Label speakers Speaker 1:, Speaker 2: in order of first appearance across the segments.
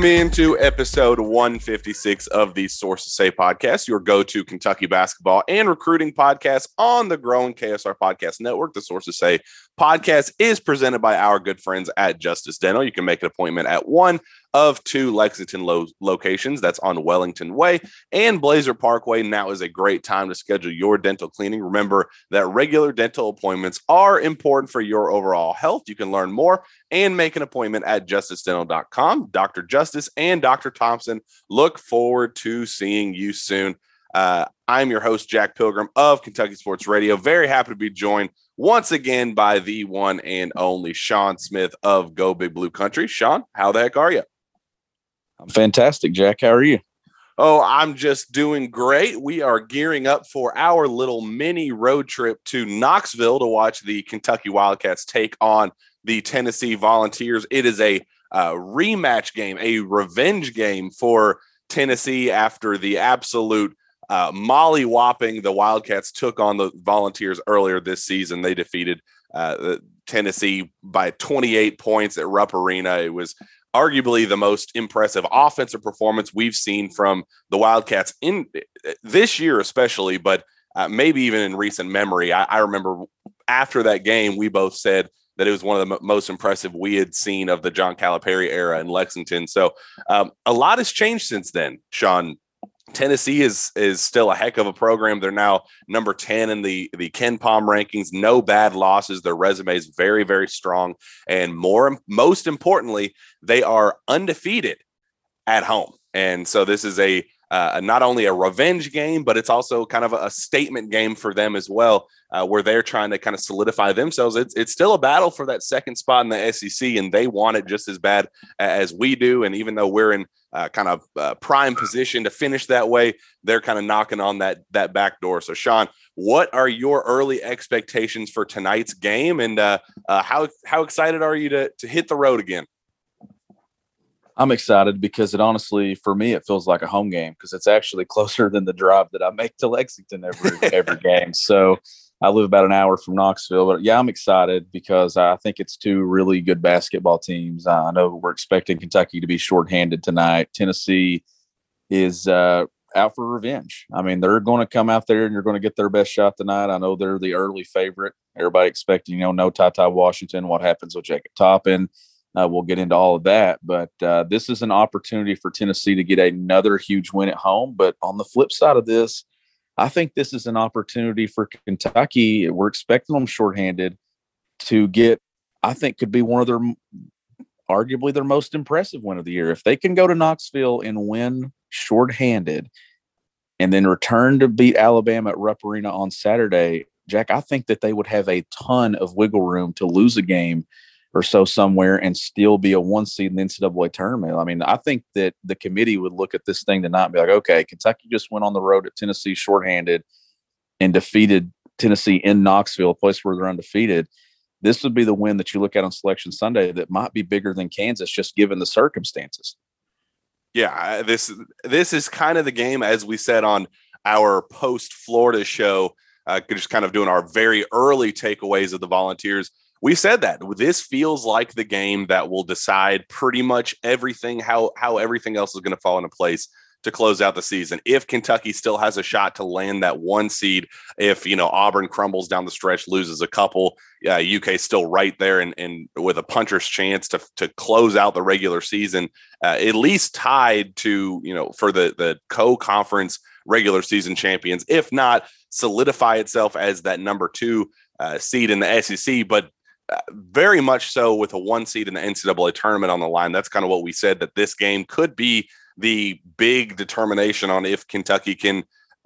Speaker 1: Welcome into episode 156 of the Sources Say podcast, your go to Kentucky basketball and recruiting podcast on the growing KSR Podcast Network. The Sources Say podcast is presented by our good friends at Justice Dental. You can make an appointment at one of two Lexington lo- locations. That's on Wellington Way and Blazer Parkway. Now is a great time to schedule your dental cleaning. Remember that regular dental appointments are important for your overall health. You can learn more and make an appointment at justicedental.com. Dr. Justice and Dr. Thompson look forward to seeing you soon. Uh, I'm your host, Jack Pilgrim of Kentucky Sports Radio. Very happy to be joined once again by the one and only Shawn Smith of Go Big Blue Country. Shawn, how the heck are you?
Speaker 2: I'm fantastic, Jack. How are you?
Speaker 1: Oh, I'm just doing great. We are gearing up for our little mini road trip to Knoxville to watch the Kentucky Wildcats take on the Tennessee Volunteers. It is a uh, rematch game, a revenge game for Tennessee after the absolute uh, molly whopping the Wildcats took on the Volunteers earlier this season. They defeated uh, Tennessee by 28 points at Rupp Arena. It was arguably the most impressive offensive performance we've seen from the Wildcats in this year, especially, but uh, maybe even in recent memory. I, I remember after that game, we both said that it was one of the m- most impressive we had seen of the John Calipari era in Lexington. So um, a lot has changed since then, Shawn. Tennessee is is still a heck of a program. They're now number 10 in the the KenPom rankings. No bad losses. Their resume is very very strong and more most importantly, they are undefeated at home. And so this is a uh, not only a revenge game, but it's also kind of a statement game for them as well, uh, where they're trying to kind of solidify themselves. It's it's still a battle for that second spot in the SEC, and they want it just as bad as we do. And even though we're in uh, kind of uh, prime position to finish that way, they're kind of knocking on that that back door. So, Shawn, what are your early expectations for tonight's game, and uh, uh, how how excited are you to to hit the road again?
Speaker 2: I'm excited because it honestly, for me, it feels like a home game because it's actually closer than the drive that I make to Lexington every every game. So I live about an hour from Knoxville, but yeah, I'm excited because I think it's two really good basketball teams. I know we're expecting Kentucky to be shorthanded tonight. Tennessee is uh, out for revenge. I mean, they're going to come out there and you're going to get their best shot tonight. I know they're the early favorite. Everybody expecting, you know, no Ty Ty Washington. What happens with Jacob Toppin? Uh, we'll get into all of that, but uh, this is an opportunity for Tennessee to get another huge win at home. But on the flip side of this, I think this is an opportunity for Kentucky. We're expecting them shorthanded to get, I think, could be one of their arguably their most impressive win of the year. If they can go to Knoxville and win shorthanded and then return to beat Alabama at Rupp Arena on Saturday, Jack, I think that they would have a ton of wiggle room to lose a game or so somewhere and still be a one seed in the NCAA tournament. I mean, I think that the committee would look at this thing tonight and be like, okay, Kentucky just went on the road at Tennessee shorthanded and defeated Tennessee in Knoxville, a place where they're undefeated. This would be the win that you look at on Selection Sunday that might be bigger than Kansas, just given the circumstances.
Speaker 1: Yeah, this this is kind of the game as we said on our post Florida show, uh, just kind of doing our very early takeaways of the Volunteers we said that this feels like the game that will decide pretty much everything how how everything else is going to fall into place to close out the season. If Kentucky still has a shot to land that one seed, if you know Auburn crumbles down the stretch, loses a couple, UK still right there and, and with a puncher's chance to to close out the regular season, uh, at least tied to you know for the the co-conference regular season champions, if not solidify itself as that number two uh, seed in the SEC. But very much so with a one seed in the NCAA tournament on the line. That's kind of what we said that this game could be the big determination on if Kentucky can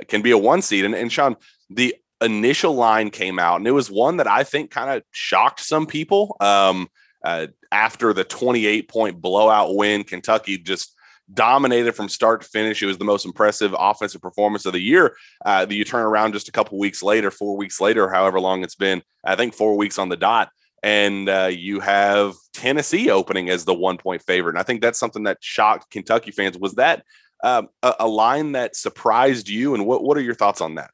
Speaker 1: can be a one seed. And, and Shawn, the initial line came out, and it was one that I think kind of shocked some people. Um, uh, after the 28 point blowout win, Kentucky just dominated from start to finish. It was the most impressive offensive performance of the year. Uh, you turn around just a couple weeks later, four weeks later, however long it's been, I think four weeks on the dot, and uh, you have Tennessee opening as the one point favorite. And I think that's something that shocked Kentucky fans. Was that um, a, a, line that surprised you? And what, what are your thoughts on that?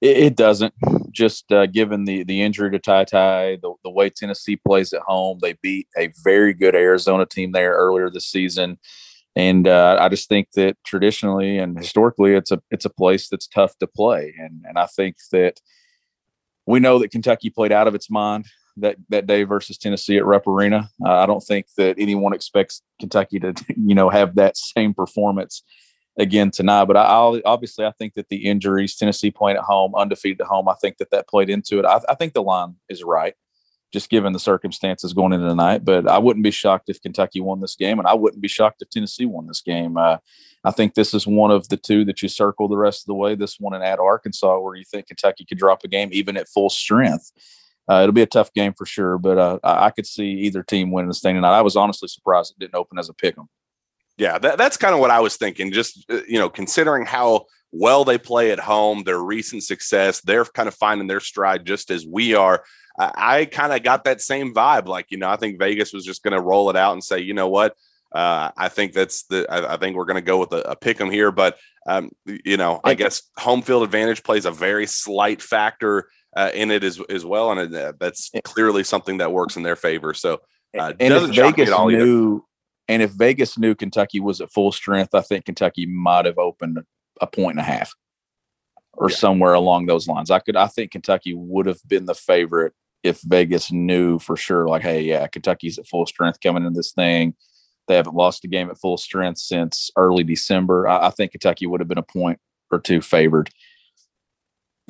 Speaker 2: It, it doesn't. Just uh, given the the injury to Ty Ty, the, the way Tennessee plays at home, they beat a very good Arizona team there earlier this season. And uh, I just think that traditionally and historically, it's a it's a place that's tough to play, and and I think that we know that Kentucky played out of its mind that that day versus Tennessee at Rupp Arena. Uh, I don't think that anyone expects Kentucky to you know have that same performance again tonight. But I obviously I think that the injuries, Tennessee playing at home, undefeated at home, I think that that played into it. I, I think the line is right, just given the circumstances going into tonight. But I wouldn't be shocked if Kentucky won this game, and I wouldn't be shocked if Tennessee won this game. Uh, I think this is one of the two that you circle the rest of the way. This one in at Arkansas, where you think Kentucky could drop a game even at full strength uh, it'll be a tough game for sure, but uh, I could see either team winning this thing tonight. I was honestly surprised it didn't open as a pick 'em.
Speaker 1: Yeah, that, that's kind of what I was thinking. Just uh, you know, considering how well they play at home, their recent success, they're kind of finding their stride just as we are. I, I kind of got that same vibe. Like you know, I think Vegas was just going to roll it out and say, you know what, uh, I think that's the. I, I think we're going to go with a, a pick 'em here, but um, you know, I guess home field advantage plays a very slight factor uh, in it as as well, and uh, that's clearly something that works in their favor. So, uh,
Speaker 2: and if Vegas knew, and if Vegas knew Kentucky was at full strength, I think Kentucky might have opened a point and a half, or yeah. somewhere along those lines. I could, I think Kentucky would have been the favorite if Vegas knew for sure, like, hey, yeah, Kentucky's at full strength coming in this thing. They haven't lost a game at full strength since early December. I, I think Kentucky would have been a point or two favored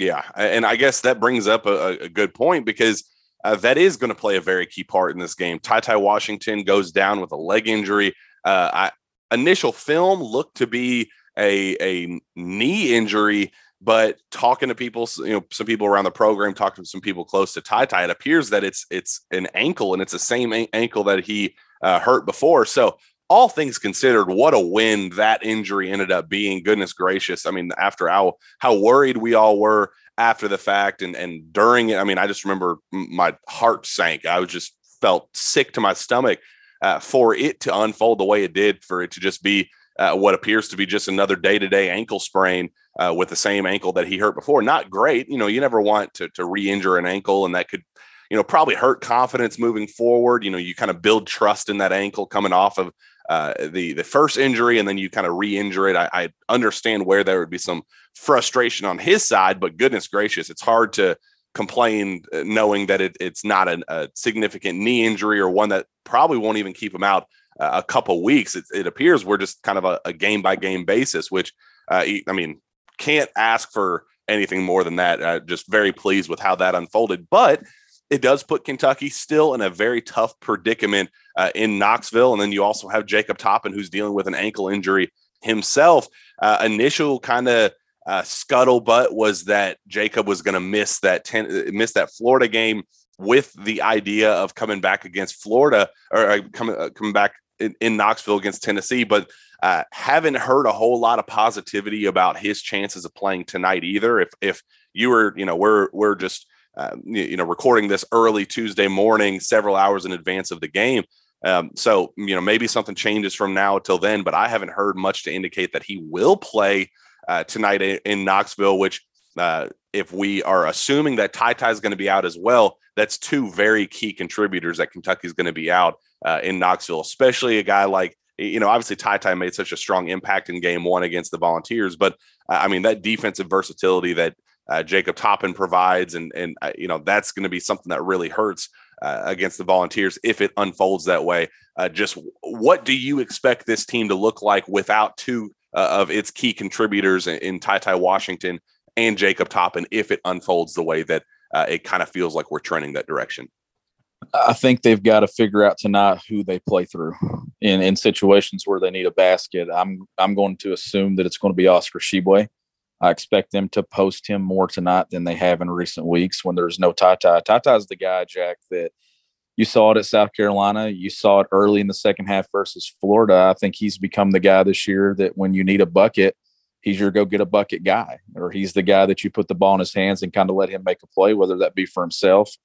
Speaker 1: yeah, and I guess that brings up a, a good point because uh, that is going to play a very key part in this game. Ty Ty Washington goes down with a leg injury. Uh, I, initial film looked to be a a knee injury, but talking to people, you know, some people around the program, talking to some people close to Ty Ty, it appears that it's it's an ankle, and it's the same ankle that he uh, hurt before. So all things considered, what a win that injury ended up being. Goodness gracious. I mean, after how how worried we all were after the fact and and during it, I mean, I just remember my heart sank. I was just felt sick to my stomach uh, for it to unfold the way it did, for it to just be uh, what appears to be just another day to day ankle sprain uh, with the same ankle that he hurt before. Not great. You know, you never want to to re injure an ankle, and that could you know probably hurt confidence moving forward you know you kind of build trust in that ankle coming off of uh, the the first injury and then you kind of re-injure it. I, I, understand where there would be some frustration on his side, but goodness gracious, it's hard to complain uh, knowing that it, it's not an, a significant knee injury or one that probably won't even keep him out uh, a couple weeks. It, it, appears we're just kind of a, a game by game basis, which uh, I mean can't ask for anything more than that. Uh, just very pleased with how that unfolded, but it does put Kentucky still in a very tough predicament uh, in Knoxville. And then you also have Jacob Toppin, who's dealing with an ankle injury himself. Uh, initial kind of uh, scuttlebutt was that Jacob was going to miss that ten, miss that Florida game with the idea of coming back against Florida or uh, coming uh, coming back in, in, Knoxville against Tennessee, but uh, haven't heard a whole lot of positivity about his chances of playing tonight either. If if you were, you know, we're we're just uh, you know, recording this early Tuesday morning, several hours in advance of the game. Um, so, you know, maybe something changes from now till then, but I haven't heard much to indicate that he will play uh, tonight in, Knoxville, which, uh, if we are assuming that Ty Ty is going to be out as well, that's two very key contributors that Kentucky is going to be out uh, in Knoxville, especially a guy like you know, obviously Ty Ty made such a strong impact in game one against the Volunteers, but uh, I mean, that defensive versatility that uh, Jacob Toppin provides, and, and uh, you know, that's going to be something that really hurts uh, against the Volunteers if it unfolds that way. Uh, just what do you expect this team to look like without two of its key contributors in, in Ty Ty Washington and Jacob Toppin if it unfolds the way that it kind of feels like we're trending that direction?
Speaker 2: I think they've got to figure out tonight who they play through in, in situations where they need a basket. I'm I'm going to assume that it's going to be Oscar Tshiebwe. I expect them to post him more tonight than they have in recent weeks when there's no. Ty Ty is the guy, Jack, that you saw it at South Carolina. You saw it early in the second half versus Florida. I think he's become the guy this year that when you need a bucket, he's your go get a bucket guy, or he's the guy that you put the ball in his hands and kind of let him make a play, whether that be for himself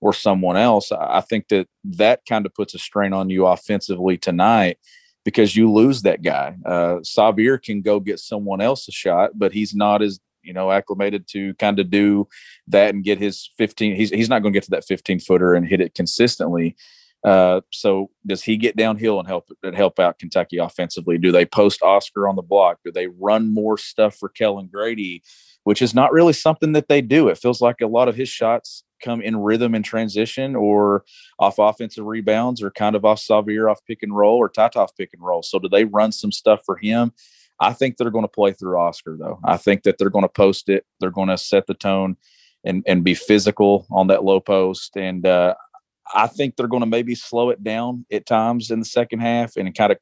Speaker 2: or someone else. I think that that kind of puts a strain on you offensively tonight because you lose that guy. Uh, Sahvir can go get someone else a shot, but he's not as you know acclimated to kind of do that and get his 15 he's, he's not going to get to that 15 footer and hit it consistently uh, so does he get downhill and help help out Kentucky offensively? Do they post Oscar on the block? Do they run more stuff for Kellan Grady, which is not really something that they do? It feels like a lot of his shots come in rhythm and transition or off offensive rebounds or kind of off Sahvir off pick and roll or Tatoff pick and roll. So do they run some stuff for him? I think they're going to play through Oscar though. I think that they're going to post it. They're going to set the tone and and be physical on that low post. And uh, I think they're going to maybe slow it down at times in the second half and kind of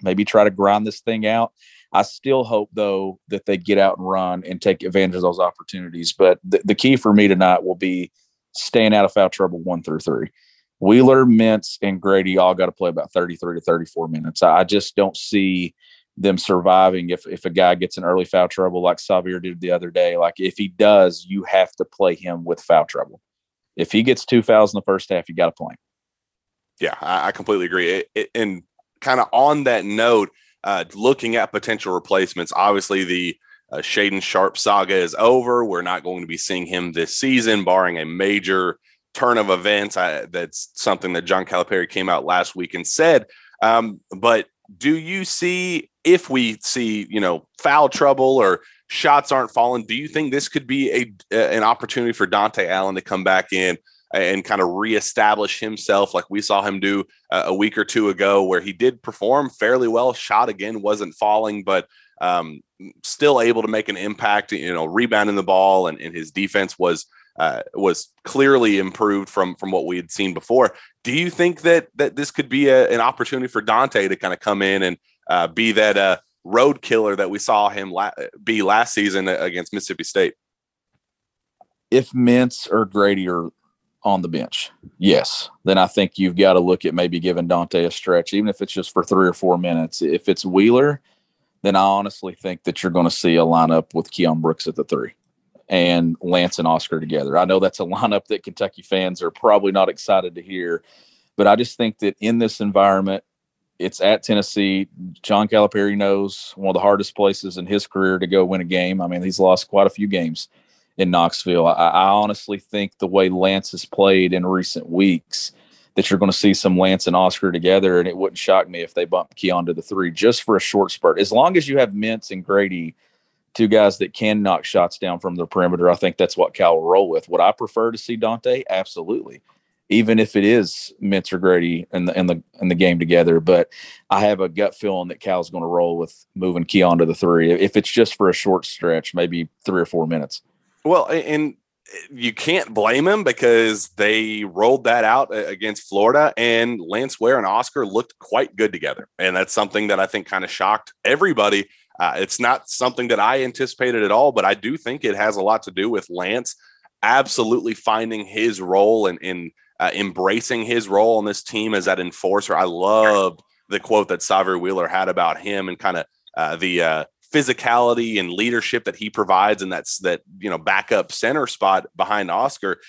Speaker 2: maybe try to grind this thing out. I still hope though that they get out and run and take advantage of those opportunities. But the, the key for me tonight will be staying out of foul trouble one through three. Wheeler, Mintz, and Grady all got to play about 33 to 34 minutes. I just don't see them surviving if, if a guy gets in early foul trouble like Sahvir did the other day. Like if he does, you have to play him with foul trouble. If he gets two fouls in the first half, you got to play him.
Speaker 1: Yeah, I, I completely agree. It, it, and kind of on that note, uh, looking at potential replacements, obviously the uh, Shaedon Sharpe saga is over. We're not going to be seeing him this season, barring a major turn of events. I, that's something that John Calipari came out last week and said. Um, but do you see if we see you know foul trouble or shots aren't falling? Do you think this could be a an opportunity for Dontaie Allen to come back in? And kind of reestablish himself like we saw him do a week or two ago where he did perform fairly well shot again wasn't falling but um, still able to make an impact, you know, rebounding the ball, and, and his defense was uh, was clearly improved from from what we had seen before. Do you think that that this could be a, an opportunity for Dontaie to kind of come in and uh, be that uh, road killer that we saw him la- be last season against Mississippi State?
Speaker 2: If Mintz or Grady are on the bench, yes, then I think you've got to look at maybe giving Dontaie a stretch, even if it's just for three or four minutes. If it's Wheeler, then I honestly think that you're going to see a lineup with Keion Brooks at the three and Lance and Oscar together. I know that's a lineup that Kentucky fans are probably not excited to hear, but I just think that in this environment, it's at Tennessee. John Calipari knows one of the hardest places in his career to go win a game. I mean, he's lost quite a few games in Knoxville. I, I honestly think the way Lance has played in recent weeks – that you're going to see some Lance and Oscar together, and it wouldn't shock me if they bump Keion to the three just for a short spurt. As long as you have Mintz and Grady, two guys that can knock shots down from the perimeter, I think that's what Cal will roll with. Would I prefer to see Dontaie? Absolutely. Even if it is Mintz or Grady in the in the in the game together, but I have a gut feeling that Cal's going to roll with moving Keion to the three. If it's just for a short stretch, maybe three or four minutes.
Speaker 1: Well, and you can't blame him because they rolled that out against Florida, and Lance Ware and Oscar looked quite good together. And that's something that I think kind of shocked everybody. Uh, it's not something that I anticipated at all, but I do think it has a lot to do with Lance absolutely finding his role and in, uh, embracing his role on this team as that enforcer. I love the quote that Sahvir Wheeler had about him and kind of uh, the uh, physicality and leadership that he provides, and that's that you know backup center spot behind Oscar.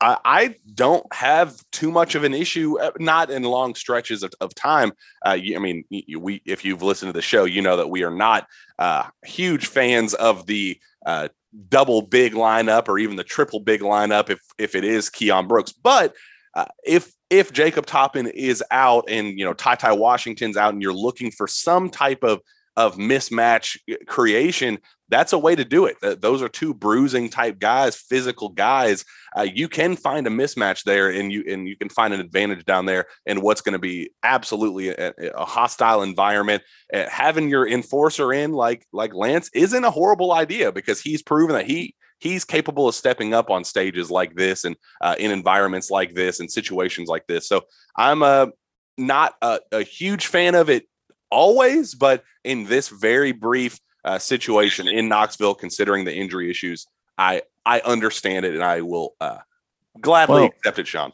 Speaker 1: I, I don't have too much of an issue, uh, not in long stretches of, of time. Uh, I mean, we if you've listened to the show, you know that we are not uh, huge fans of the uh, double big lineup or even the triple big lineup if if it is Keion Brooks. But uh, if if Jacob Toppin is out and you know Ty Ty Washington's out and you're looking for some type of of mismatch uh, creation, that's a way to do it. Those are two bruising type guys, physical guys. Uh, you can find a mismatch there, and you and you can find an advantage down there in what's going to be absolutely a, a hostile environment. Uh, having your enforcer in like like Lance isn't a horrible idea because he's proven that he he's capable of stepping up on stages like this and uh, in environments like this and situations like this. So I'm uh, not a, a huge fan of it always, but in this very brief uh, situation in Knoxville, considering the injury issues, I I understand it and I will uh, gladly well, accept it, Shawn.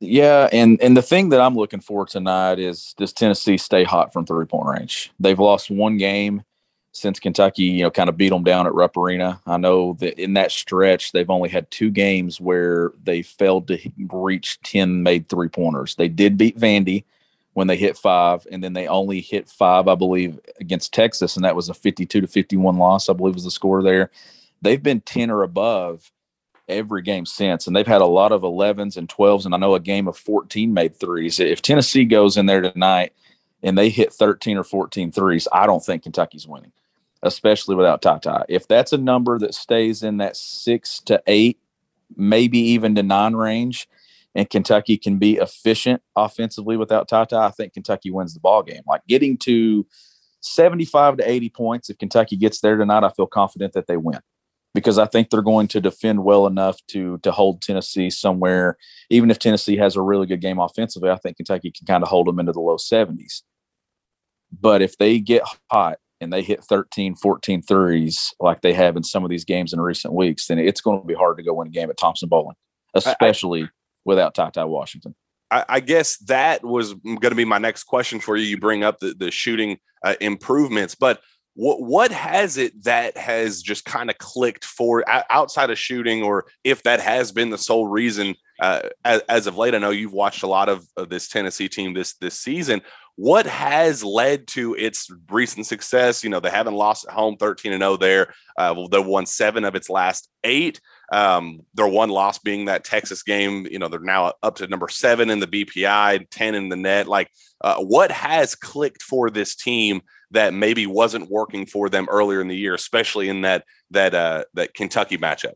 Speaker 2: Yeah, and and the thing that I'm looking for tonight is does Tennessee stay hot from three point range? They've lost one game since Kentucky, you know, kind of beat them down at Rupp Arena. I know that in that stretch, they've only had two games where they failed to reach 10 made three pointers. They did beat Vandy when they hit five, and then they only hit five, I believe, against Texas, and that was a 52 to 51 loss, I believe was the score there. They've been 10 or above every game since, and they've had a lot of 11s and 12s, and I know a game of 14 made threes. If Tennessee goes in there tonight and they hit 13 or 14 threes, I don't think Kentucky's winning, especially without Ty Ty. If that's a number that stays in that six to eight, maybe even to nine range, and Kentucky can be efficient offensively without Ty Ty, I think Kentucky wins the ball game. Like getting to 75 to 80 points, if Kentucky gets there tonight, I feel confident that they win because I think they're going to defend well enough to to hold Tennessee somewhere. Even if Tennessee has a really good game offensively, I think Kentucky can kind of hold them into the low 70s. But if they get hot and they hit 13, 14 threes like they have in some of these games in recent weeks, then it's going to be hard to go win a game at Thompson-Boling, especially I, without Ty Ty Washington.
Speaker 1: I, I, guess that was going to be my next question for you. You bring up the, the shooting uh, improvements, but what what has it that has just kind of clicked for outside of shooting, or if that has been the sole reason uh, as, as, of late? I know you've watched a lot of, of this Tennessee team this this season. What has led to its recent success? You know, they haven't lost at home, thirteen and 0 there. Uh, they won seven of its last eight. Um, their one loss being that Texas game. You know, they're now up to number seven in the BPI, 10 in the net. Like, uh, what has clicked for this team that maybe wasn't working for them earlier in the year, especially in that that uh, that Kentucky matchup?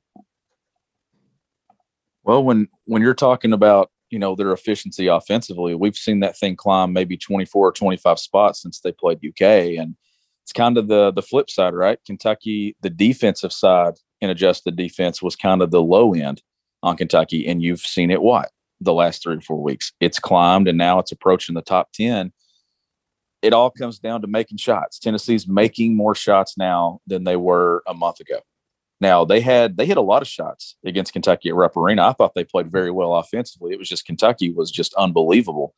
Speaker 2: Well, when when you're talking about you know their efficiency offensively, we've seen that thing climb maybe 24 or 25 spots since they played UK, and it's kind of the the flip side, right? Kentucky, the defensive side in adjusted defense was kind of the low end on Kentucky, and you've seen it what the last three or four weeks. It's climbed, and now it's approaching the top ten. It all comes down to making shots. Tennessee's making more shots now than they were a month ago. Now they had they hit a lot of shots against Kentucky at Rupp Arena. I thought they played very well offensively. It was just Kentucky was just unbelievable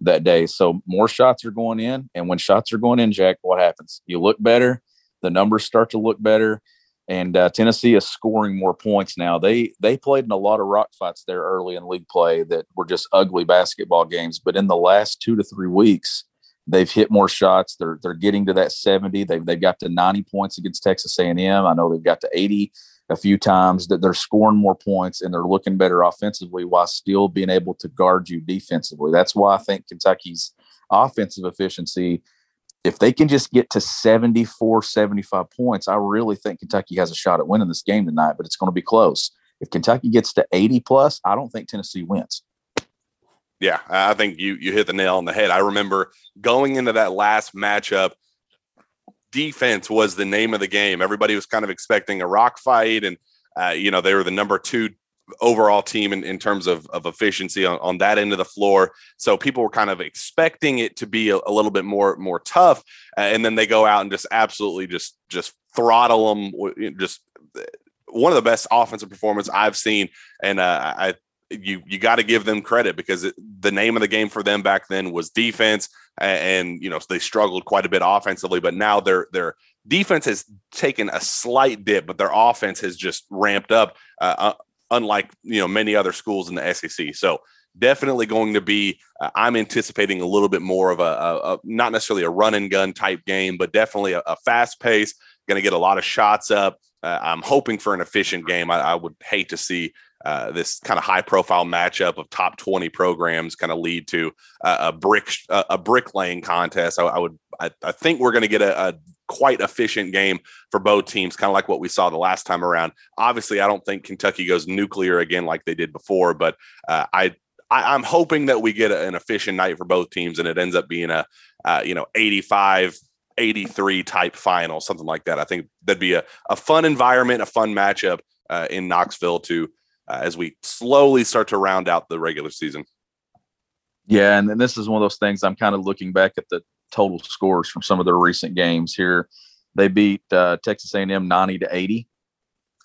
Speaker 2: that day. So more shots are going in, and when shots are going in, Jack, what happens? You look better. The numbers start to look better, and uh, Tennessee is scoring more points now. They they played in a lot of rock fights there early in league play that were just ugly basketball games. But in the last two to three weeks, they've hit more shots. They're they're getting to that seventy. They've they've got to ninety points against Texas A and M. I know they've got to eighty a few times that they're scoring more points and they're looking better offensively while still being able to guard you defensively. That's why I think Kentucky's offensive efficiency, if they can just get to 74, 75 points, I really think Kentucky has a shot at winning this game tonight, but it's going to be close. If Kentucky gets to 80 plus, I don't think Tennessee wins.
Speaker 1: Yeah, I think you you hit the nail on the head. I remember going into that last matchup defense was the name of the game. Everybody was kind of expecting a rock fight, and uh, you know they were the number two overall team in, in terms of, of efficiency on, on that end of the floor. So people were kind of expecting it to be a, a little bit more more tough, uh, and then they go out and just absolutely just just throttle them. Just uh, one of the best offensive performance I've seen, and uh, I you you got to give them credit because it, the name of the game for them back then was defense, and, and you know they struggled quite a bit offensively, but now their their defense has taken a slight dip, but their offense has just ramped up, uh, uh, unlike you know many other schools in the SEC. So definitely going to be. Uh, I'm anticipating a little bit more of a, a, a, not necessarily a run and gun type game, but definitely a, a fast pace. Going to get a lot of shots up. Uh, I'm hoping for an efficient game. I, I would hate to see uh, this kind of high profile matchup of top 20 programs kind of lead to a brick a bricklaying contest. I, I would I, I, think we're going to get a, a, quite efficient game for both teams, kind of like what we saw the last time around. Obviously, I don't think Kentucky goes nuclear again like they did before, but uh, I, I am hoping that we get an efficient night for both teams and it ends up being a uh, you know 85 83 type final, something like that. I think that'd be a, a fun environment, a fun matchup uh, in Knoxville to uh, as we slowly start to round out the regular season.
Speaker 2: Yeah, and, and this is one of those things I'm kind of looking back at the total scores from some of their recent games here. They beat uh, Texas A&M 90 to 80.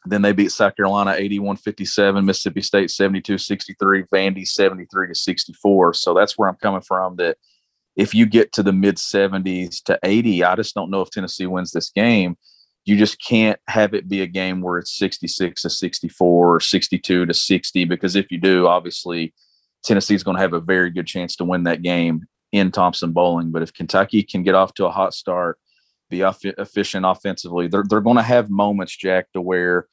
Speaker 2: Then they beat South Carolina 81-57, Mississippi State 72-63, Vandy 73 to 64. So that's where I'm coming from that if you get to the mid 70s to 80, I just don't know if Tennessee wins this game you just can't have it be a game where it's 66 to 64 or 62 to 60 because if you do obviously tennessee's going to have a very good chance to win that game in thompson-boling. But if kentucky can get off to a hot start be efficient offensively they're, they're going to have moments jack to where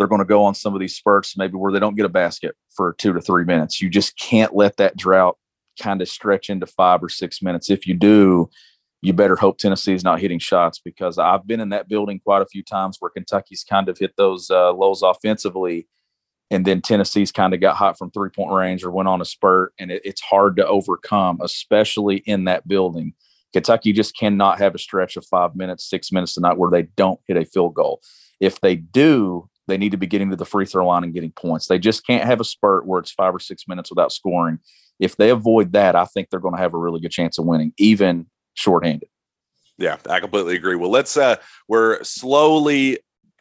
Speaker 2: they're going to go on some of these spurts maybe where they don't get a basket for two to three minutes. You just can't let that drought kind of stretch into five or six minutes. If you do you better hope Tennessee's not hitting shots because I've been in that building quite a few times where Kentucky's kind of hit those uh, lows offensively, and then Tennessee's kind of got hot from three point range or went on a spurt, and it, it's hard to overcome, especially in that building. Kentucky just cannot have a stretch of five minutes, six minutes tonight where they don't hit a field goal. If they do, they need to be getting to the free throw line and getting points. They just can't have a spurt where it's five or six minutes without scoring. If they avoid that, I think they're going to have a really good chance of winning, even shorthanded.
Speaker 1: Yeah, I completely agree. Well, let's uh we're slowly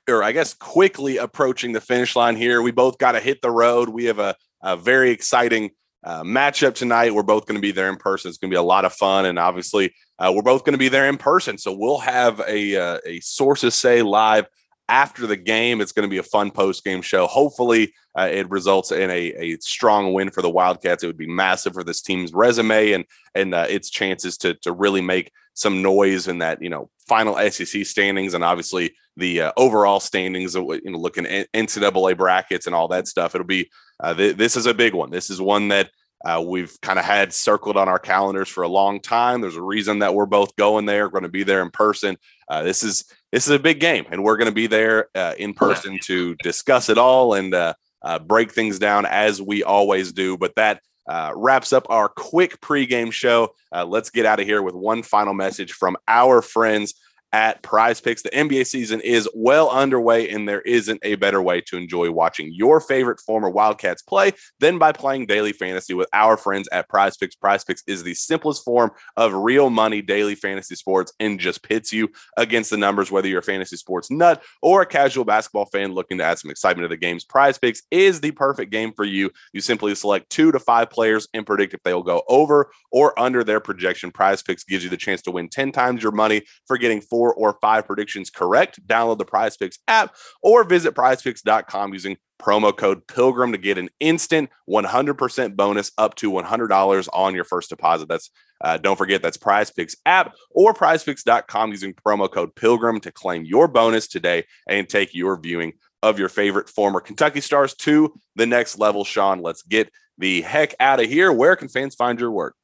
Speaker 1: or I guess quickly approaching the finish line here. We both got to hit the road. We have a, a very exciting uh, matchup tonight. We're both going to be there in person. It's going to be a lot of fun, and obviously, uh, we're both going to be there in person. So we'll have a uh, a sources say live after the game. It's going to be a fun post game show. Hopefully, uh, it results in a, a strong win for the Wildcats. It would be massive for this team's resume and and uh, its chances to to really make some noise in that you know final SEC standings and obviously the uh, overall standings. You know, looking at NCAA brackets and all that stuff. It'll be uh, th- this is a big one. This is one that. Uh, we've kind of had circled on our calendars for a long time. There's a reason that we're both going there. Going to be there in person. Uh, this is this is a big game, and we're going to be there uh, in person to discuss it all and uh, uh, break things down as we always do. But that uh, wraps up our quick pregame show. Uh, let's get out of here with one final message from our friends at Prize Picks. The NBA season is well underway, and there isn't a better way to enjoy watching your favorite former Wildcats play than by playing daily fantasy with our friends at Prize Picks. Prize Picks is the simplest form of real money daily fantasy sports and just pits you against the numbers, whether you're a fantasy sports nut or a casual basketball fan looking to add some excitement to the games. Prize Picks is the perfect game for you. You simply select two to five players and predict if they will go over or under their projection. Prize Picks gives you the chance to win 10 times your money for getting four four or five predictions correct, download the Prize Picks app or visit prizepicks.com using promo code Pilgrim to get an instant 100% bonus up to $100 on your first deposit. That's uh, don't forget that's Prize Picks app or prizepicks.com using promo code Pilgrim to claim your bonus today and take your viewing of your favorite former Kentucky Stars to the next level. Shawn, let's get the heck out of here. Where can fans find your work?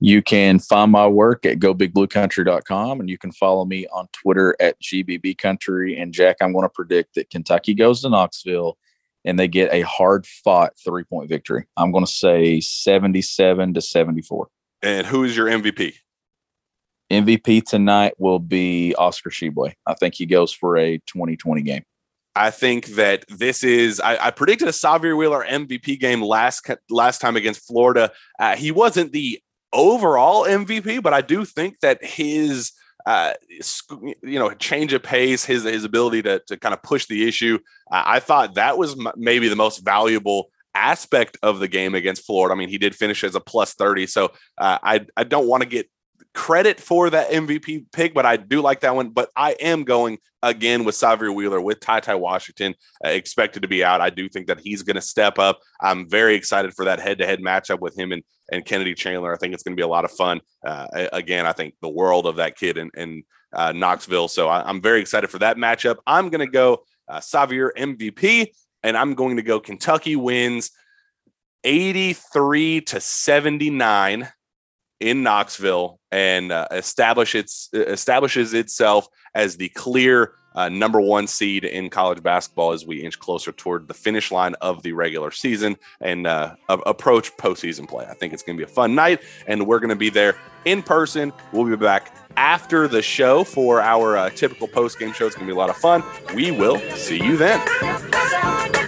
Speaker 2: You can find my work at gobigbluecountry.com and you can follow me on Twitter at gbbcountry. And Jack, I'm going to predict that Kentucky goes to Knoxville and they get a hard fought three point victory. I'm going to say 77 to 74.
Speaker 1: And who is your MVP?
Speaker 2: MVP tonight will be Oscar Tshiebwe. I think he goes for a 2020 game.
Speaker 1: I think that this is. I, I, predicted a Sahvir Wheeler MVP game last last time against Florida. Uh, he wasn't the overall MVP, but I do think that his uh, you know, change of pace, his his ability to to kind of push the issue. I, I thought that was m- maybe the most valuable aspect of the game against Florida. I mean, he did finish as a plus thirty, so uh, I I don't want to get credit for that MVP pick, but I do like that one. But I am going again with Sahvir Wheeler with Ty Ty Washington uh, expected to be out. I do think that he's going to step up. I'm very excited for that head to head matchup with him and, and Kennedy Chandler. I think it's going to be a lot of fun. Uh, again, I think the world of that kid in, in uh, Knoxville. So I, am very excited for that matchup. I'm going to go uh, MVP. and I'm going to go Kentucky wins 83 to 79 in Knoxville and uh, establish its establishes itself as the clear uh, number one seed in college basketball as we inch closer toward the finish line of the regular season and uh, approach postseason play. I think it's going to be a fun night, and we're going to be there in person. We'll be back after the show for our uh, typical post game show. It's going to be a lot of fun. We will see you then.